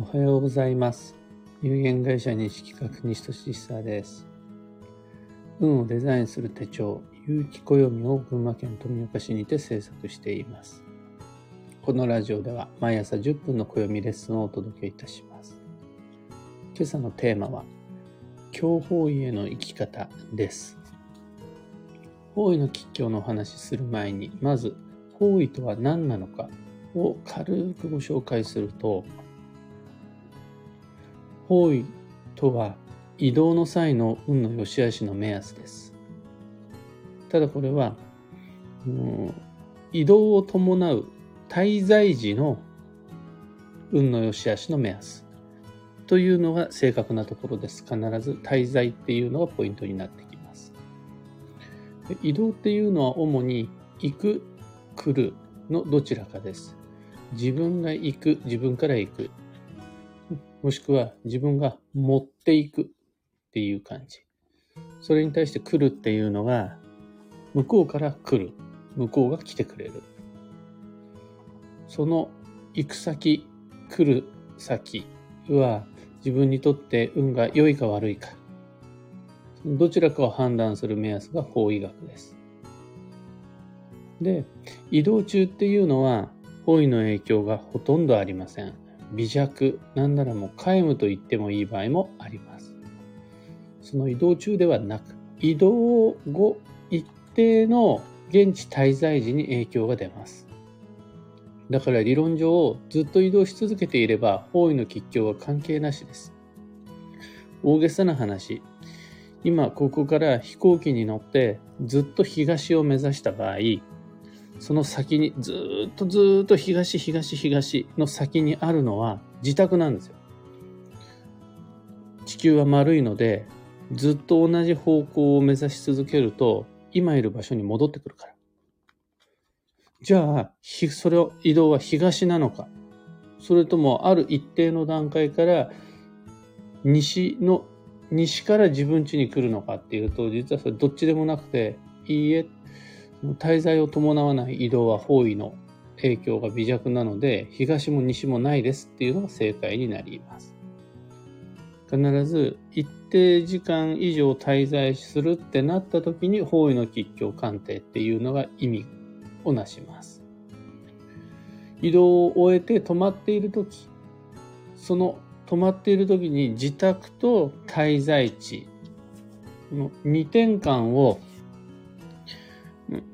おはようございます。有限会社西企画西俊久です。運をデザインする手帳、有機暦を群馬県富岡市にて制作しています。このラジオでは毎朝10分の暦レッスンをお届けいたします。今朝のテーマは、強方位への生き方です。方位の吉凶のお話しする前に、まず、方位とは何なのかを軽くご紹介すると、方位とは移動の際の運の良し悪しの目安です。ただこれは、うん移動を伴う滞在時の運の良し悪しの目安というのが正確なところです。必ず滞在っていうのがポイントになってきます。移動っていうのは主に行く、来るのどちらかです。自分が行く、自分から行く。もしくは自分が持っていくっていう感じ。それに対して来るっていうのが、向こうから来る。向こうが来てくれる。その行く先、来る先は自分にとって運が良いか悪いか。どちらかを判断する目安が方位学です。で、移動中っていうのは方位の影響がほとんどありません。微弱、なんならもう皆無と言ってもいい場合もあります。その移動中ではなく、移動後、一定の現地滞在時に影響が出ます。だから理論上、ずっと移動し続けていれば、方位の吉凶は関係なしです。大げさな話、今ここから飛行機に乗ってずっと東を目指した場合、その先にずっとずっと東東東の先にあるのは自宅なんですよ。地球は丸いのでずっと同じ方向を目指し続けると今いる場所に戻ってくるから。じゃあ、それを移動は東なのかそれともある一定の段階から西の西から自分家に来るのかっていうと実はそれどっちでもなくていいえ滞在を伴わない移動は方位の影響が微弱なので、東も西もないですっていうのが正解になります。必ず一定時間以上滞在するってなった時に方位の吉凶鑑定っていうのが意味をなします。移動を終えて止まっている時、その止まっている時に自宅と滞在地この2点間を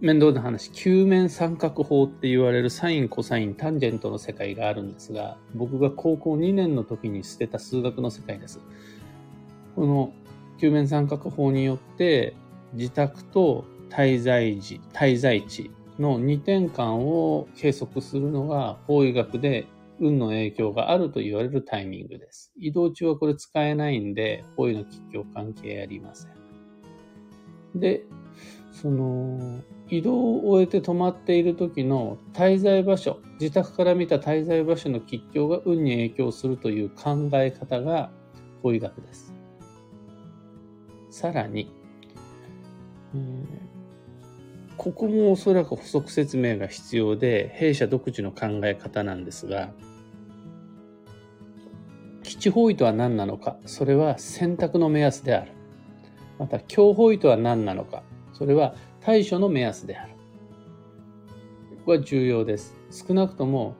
面倒な話、球面三角法って言われるサイン、コサイン、タンジェントの世界があるんですが、僕が高校2年の時に捨てた数学の世界です。この球面三角法によって、自宅と滞在時、滞在地の2点間を計測するのが方位学で運の影響があると言われるタイミングです。移動中はこれ使えないんで、方位の吉凶関係ありません。で、その移動を終えて止まっている時の滞在場所自宅から見た滞在場所の吉凶が運に影響するという考え方が方位学です。さらに、えーここもおそらく補足説明が必要で弊社独自の考え方なんですが基地方位とは何なのかそれは選択の目安である。また強方位とは何なのかそれは対処の目安である。ここは重要です。少なくとも、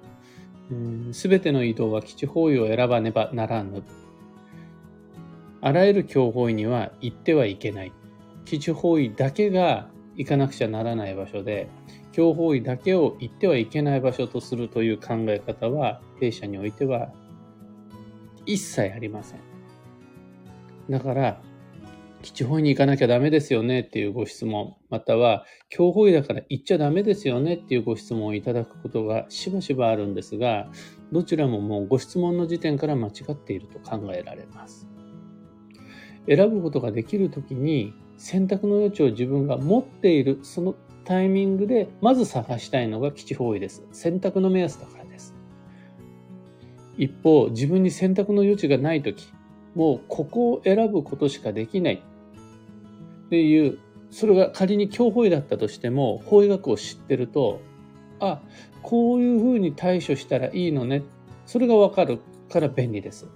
すべての移動は基地方位を選ばねばならぬ。あらゆる強方位には行ってはいけない。基地方位だけが行かなくちゃならない場所で、強方位だけを行ってはいけない場所とするという考え方は、弊社においては一切ありません。だから、基地方に行かなきゃダメですよねっていうご質問、または、強方位だから行っちゃダメですよねっていうご質問をいただくことがしばしばあるんですが、どちらももうご質問の時点から間違っていると考えられます。選ぶことができるときに、選択の余地を自分が持っている、そのタイミングで、まず探したいのが基地方位です。選択の目安だからです。一方、自分に選択の余地がないとき、もうここを選ぶことしかできないっていう、それが仮に強方位だったとしても、方位学を知ってると、あ、こういうふうに対処したらいいのね。それがわかるから便利です。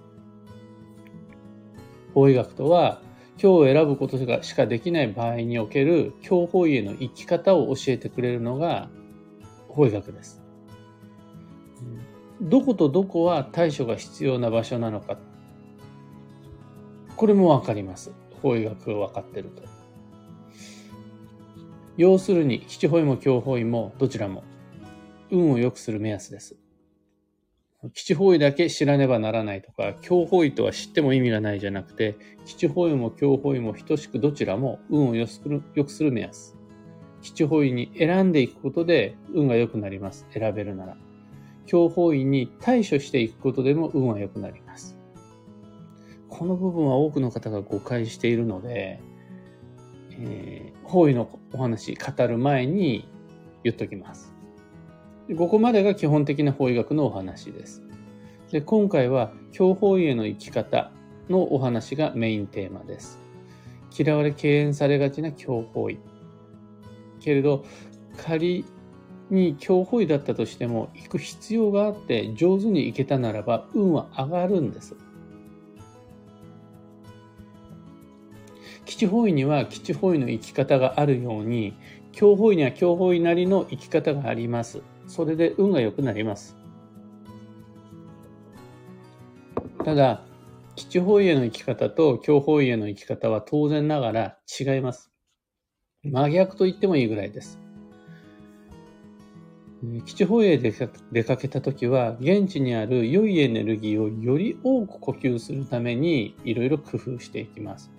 法医学とは、今日を選ぶことしかできない場合における今日法医への生き方を教えてくれるのが法医学です。どことどこは対処が必要な場所なのか。これもわかります。法医学が分かってると。要するに、七法医も教法医もどちらも運を良くする目安です。基地方位だけ知らねばならないとか、強方位とは知っても意味がないじゃなくて、基地方位も強方位も等しくどちらも運を良くする良くする目安。基地方位に選んでいくことで運が良くなります。選べるなら。強方位に対処していくことでも運は良くなります。この部分は多くの方が誤解しているので、えー、方位のお話語る前に言っときます。ここまでが基本的な法医学のお話です。で今回は強法医への生き方のお話がメインテーマです。嫌われ敬遠されがちな強法医。けれど、仮に強法医だったとしても、行く必要があって上手に行けたならば、運は上がるんです。基地方位には基地方位の生き方があるように、強法医には強法医なりの生き方があります。それで運が良くなります。ただ、基地方位への生き方と強方位への生き方は当然ながら違います。真逆と言ってもいいぐらいです。基地方位へ出かけたときは、現地にある良いエネルギーをより多く呼吸するためにいろいろ工夫していきます。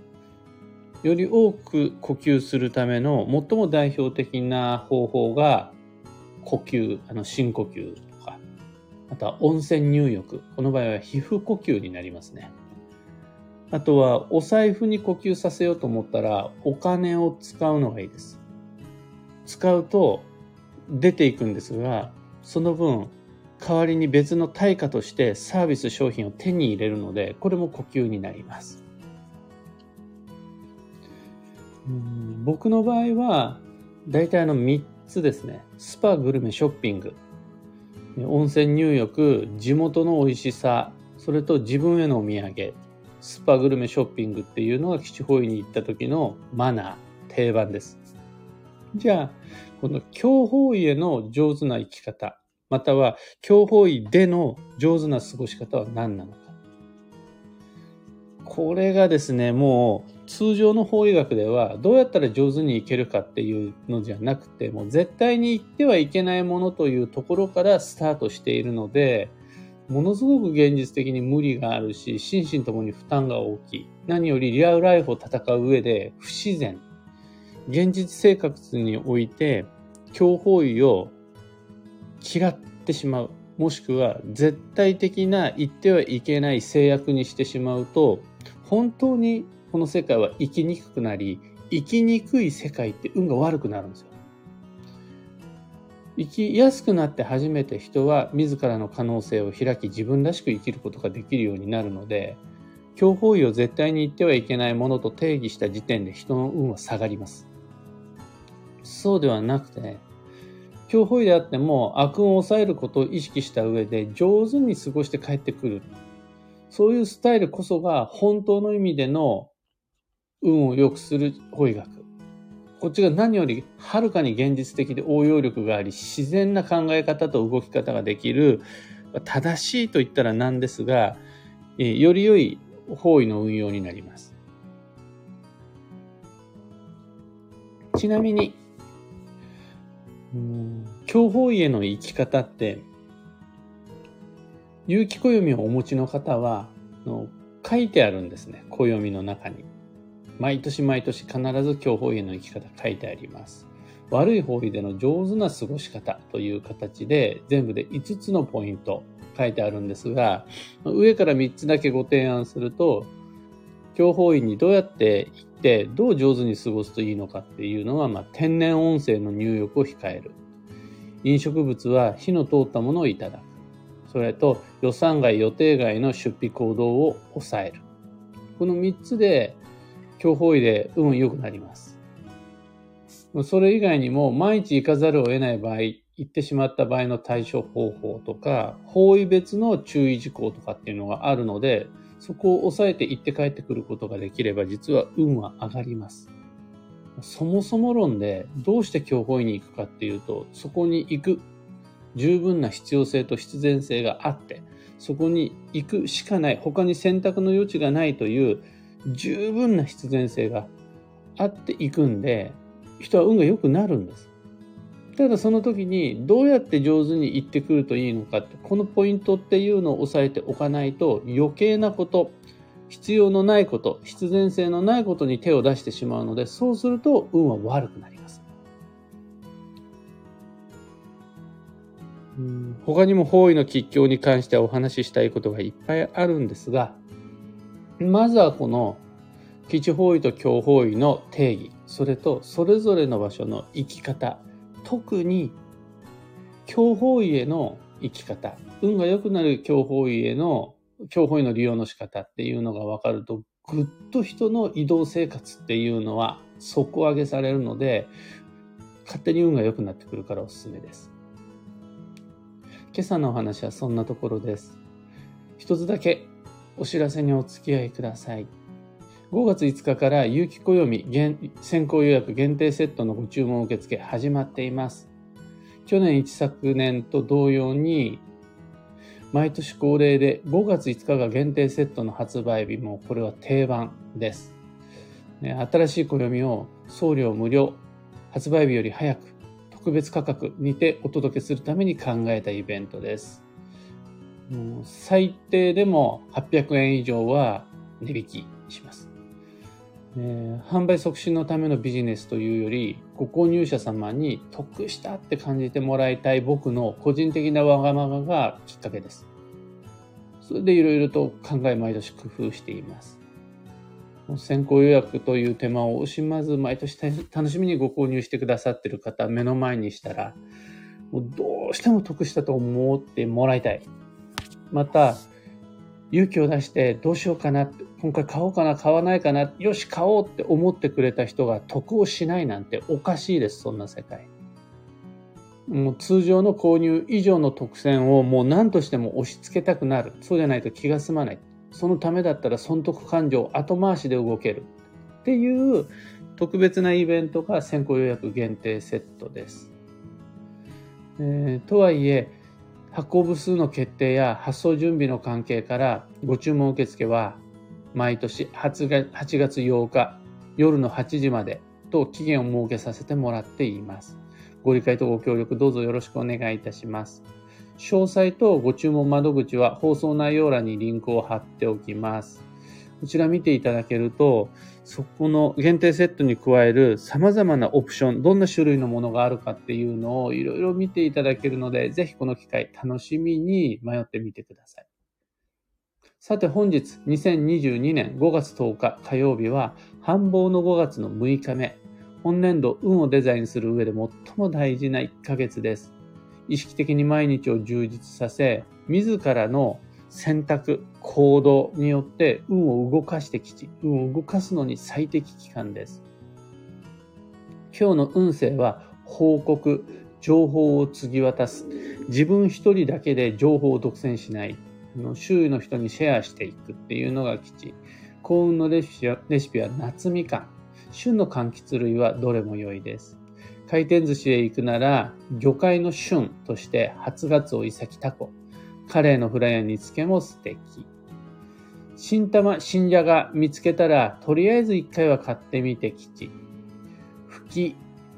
より多く呼吸するための最も代表的な方法が呼吸、あの深呼吸とか、あとは温泉入浴。この場合は皮膚呼吸になりますね。あとはお財布に呼吸させようと思ったらお金を使うのがいいです。使うと出ていくんですが、その分代わりに別の対価としてサービス商品を手に入れるので、これも呼吸になります。僕の場合は、大体あの3つですね。スパ、グルメ、ショッピング。温泉入浴、地元の美味しさ、それと自分へのお土産、スパ、グルメ、ショッピングっていうのが基地方位に行った時のマナー、定番です。じゃあ、この強方位への上手な生き方、または強方位での上手な過ごし方は何なのか。これがですね、もう通常の法医学ではどうやったら上手にいけるかっていうのじゃなくてもう絶対に行ってはいけないものというところからスタートしているのでものすごく現実的に無理があるし心身ともに負担が大きい。何よりリアルライフを戦う上で不自然。現実生活において強法医を嫌ってしまう。もしくは絶対的な言ってはいけない制約にしてしまうと本当にこの世界は生きにくくなり、生きにくい世界って運が悪くなるんですよ。生きやすくなって初めて人は自らの可能性を開き自分らしく生きることができるようになるので、強法医を絶対に言ってはいけないものと定義した時点で人の運は下がります。そうではなくて、強法医であっても悪運を抑えることを意識した上で上手に過ごして帰ってくる。そういうスタイルこそが本当の意味での運を良くする法医学。こっちが何よりはるかに現実的で応用力があり、自然な考え方と動き方ができる、正しいと言ったらなんですが、えより良い方位の運用になります。ちなみに、強方位への生き方って、有機暦をお持ちの方は、書いてあるんですね。暦の中に。毎年毎年必ず今日方位への生き方書いてあります。悪い方位での上手な過ごし方という形で全部で5つのポイント書いてあるんですが、上から3つだけご提案すると、強方位にどうやって行ってどう上手に過ごすといいのかっていうのは、まあ、天然温泉の入浴を控える。飲食物は火の通ったものをいただく。それと予算外予定外の出費行動を抑える。この3つで強方位で運良くなります。それ以外にも毎日行かざるを得ない場合行ってしまった場合の対処方法とか、方位別の注意事項とかっていうのがあるので、そこを抑えて行って帰ってくることができれば、実は運は上がります。そもそも論で、どうして教法医に行くかっていうと、そこに行く十分な必要性と必然性があって、そこに行くしかない、他に選択の余地がないという十分な必然性があっていくんで、人は運が良くなるんです。ただその時にどうやって上手に言ってくるといいのかって、このポイントっていうのを押さえておかないと余計なこと、必要のないこと、必然性のないことに手を出してしまうので、そうすると運は悪くなります。他にも方位の吉凶に関してはお話ししたいことがいっぱいあるんですが、まずはこの基地方位と強方位の定義、それとそれぞれの場所の生き方、特に強方位への生き方、運が良くなる強方位への、強方位の利用の仕方っていうのが分かると、ぐっと人の移動生活っていうのは底上げされるので、勝手に運が良くなってくるからおすすめです。今朝のお話はそんなところです。一つだけお知らせにお付き合いください。5月5日から有機暦先行予約限定セットのご注文受付始まっています。去年一昨年と同様に、毎年恒例で5月5日が限定セットの発売日もこれは定番です。新しい暦を送料無料、発売日より早く、特別価格にてお届けするために考えたイベントです。最低でも800円以上は値引きします。えー、販売促進のためのビジネスというより、ご購入者様に得したって感じてもらいたい僕の個人的なわがままがきっかけです。それでいろいろと考え毎年工夫しています。先行予約という手間を惜しまず毎年楽しみにご購入してくださっている方目の前にしたら、もうどうしても得したと思ってもらいたい。また、勇気を出してどうしようかな、今回買おうかな、買わないかな、よし、買おうって思ってくれた人が得をしないなんておかしいです、そんな世界。もう通常の購入以上の特選をもう何としても押し付けたくなる。そうじゃないと気が済まない。そのためだったら損得感情後回しで動ける。っていう特別なイベントが先行予約限定セットです。えー、とはいえ、発行部数の決定や発送準備の関係からご注文受付は毎年8月8日夜の8時までと期限を設けさせてもらっています。ご理解とご協力どうぞよろしくお願いいたします。詳細とご注文窓口は放送内容欄にリンクを貼っておきます。こちら見ていただけると、そこの限定セットに加える様々なオプション、どんな種類のものがあるかっていうのをいろいろ見ていただけるので、ぜひこの機会楽しみに迷ってみてください。さて本日2022年5月10日火曜日は繁忙の5月の6日目。本年度運をデザインする上で最も大事な1ヶ月です。意識的に毎日を充実させ、自らの選択、行動によって運を動かしてきち、運を動かすのに最適期間です。今日の運勢は報告、情報を継ぎ渡す。自分一人だけで情報を独占しない。周囲の人にシェアしていくっていうのが基地。幸運のレシピはレシピは夏みかん。旬の柑橘類はどれも良いです。回転寿司へ行くなら、魚介の旬として初ガツオ、イサキ、タコ。カレーのフライや煮付けも素敵。新玉、新じゃが見つけたら、とりあえず一回は買ってみて吉。ふき、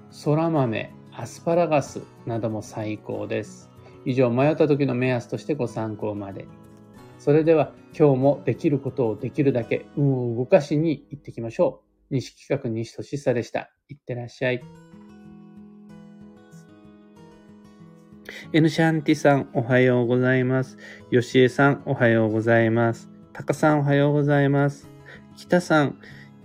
そら豆、アスパラガスなども最高です。以上、迷った時の目安としてご参考までに。それでは、今日もできることをできるだけ運を動かしに行ってきましょう。西企画西俊久でした。いってらっしゃい。エヌシャンティさん、おはようございます。ヨシエさん、おはようございます。タカさん、おはようございます。北さん、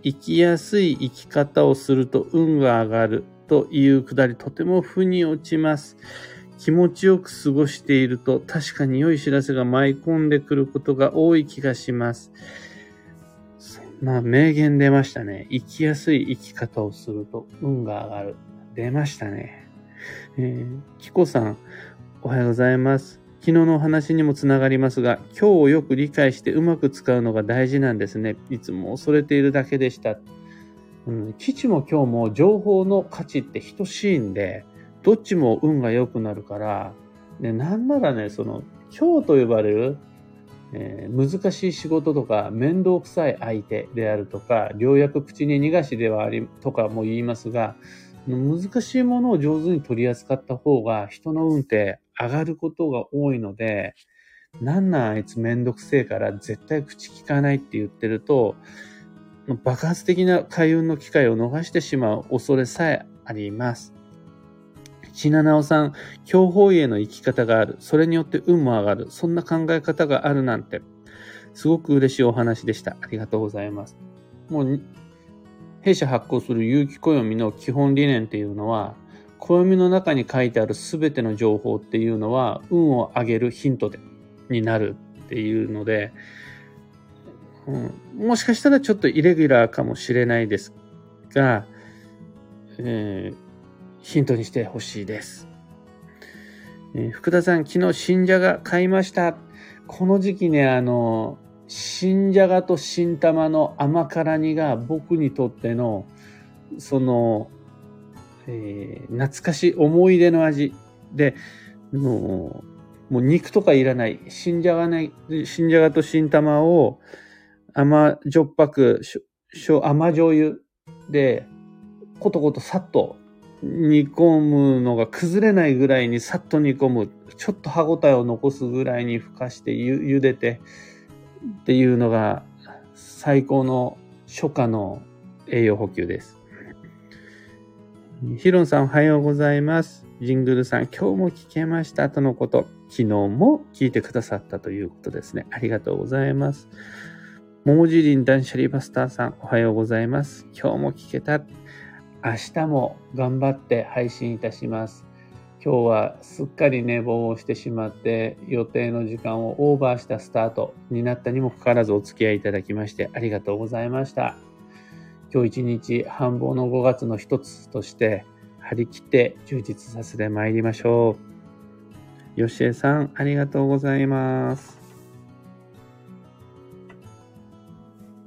生きやすい生き方をすると運が上がるというくだり、とても負に落ちます。気持ちよく過ごしていると確かに良い知らせが舞い込んでくることが多い気がします。そんな名言出ましたね。生きやすい生き方をすると運が上がる。出ましたね。えー、キコさん、おはようございます。昨日のお話にもつながりますが、今日をよく理解してうまく使うのが大事なんですね。いつも恐れているだけでした。うん、基地も今日も情報の価値って等しいんで、どっちも運が良くなるから、ね、なんならね、その、今日と呼ばれる、えー、難しい仕事とか、面倒くさい相手であるとか、良薬口に逃がしではあり、とかも言いますが、難しいものを上手に取り扱った方が人の運って上がることが多いので、なんなんあいつめんどくせえから絶対口聞かないって言ってると、爆発的な開運の機会を逃してしまう恐れさえあります。ひななおさん、強法医への生き方がある。それによって運も上がる。そんな考え方があるなんて。すごく嬉しいお話でした。ありがとうございます。もう、弊社発行する有機暦の基本理念っていうのは、暦の中に書いてある全ての情報っていうのは、運を上げるヒントでになるっていうので、うん、もしかしたらちょっとイレギュラーかもしれないですが、えーヒントにしてほしいです。えー、福田さん、昨日新じゃが買いました。この時期ね、あの、新じゃがと新玉の甘辛煮が僕にとっての、その、えー、懐かしい思い出の味で、もう、もう肉とかいらない。新じゃがね、新じゃがと新玉を甘じょっぱく、甘醤油で、ことことさっと煮込むのが崩れないぐらいにさっと煮込む。ちょっと歯ごたえを残すぐらいにふかしてゆ茹でてっていうのが最高の初夏の栄養補給です。ヒロンさんおはようございます。ジングルさん今日も聞けましたとのこと。昨日も聞いてくださったということですね。ありがとうございます。桃尻林断捨離バスターさんおはようございます。今日も聞けた。明日も頑張って配信いたします。今日はすっかり寝坊をしてしまって予定の時間をオーバーしたスタートになったにもかかわらずお付き合いいただきましてありがとうございました。今日一日繁忙の5月の一つとして張り切って充実させてまいりましょう。よしえさん、ありがとうございます。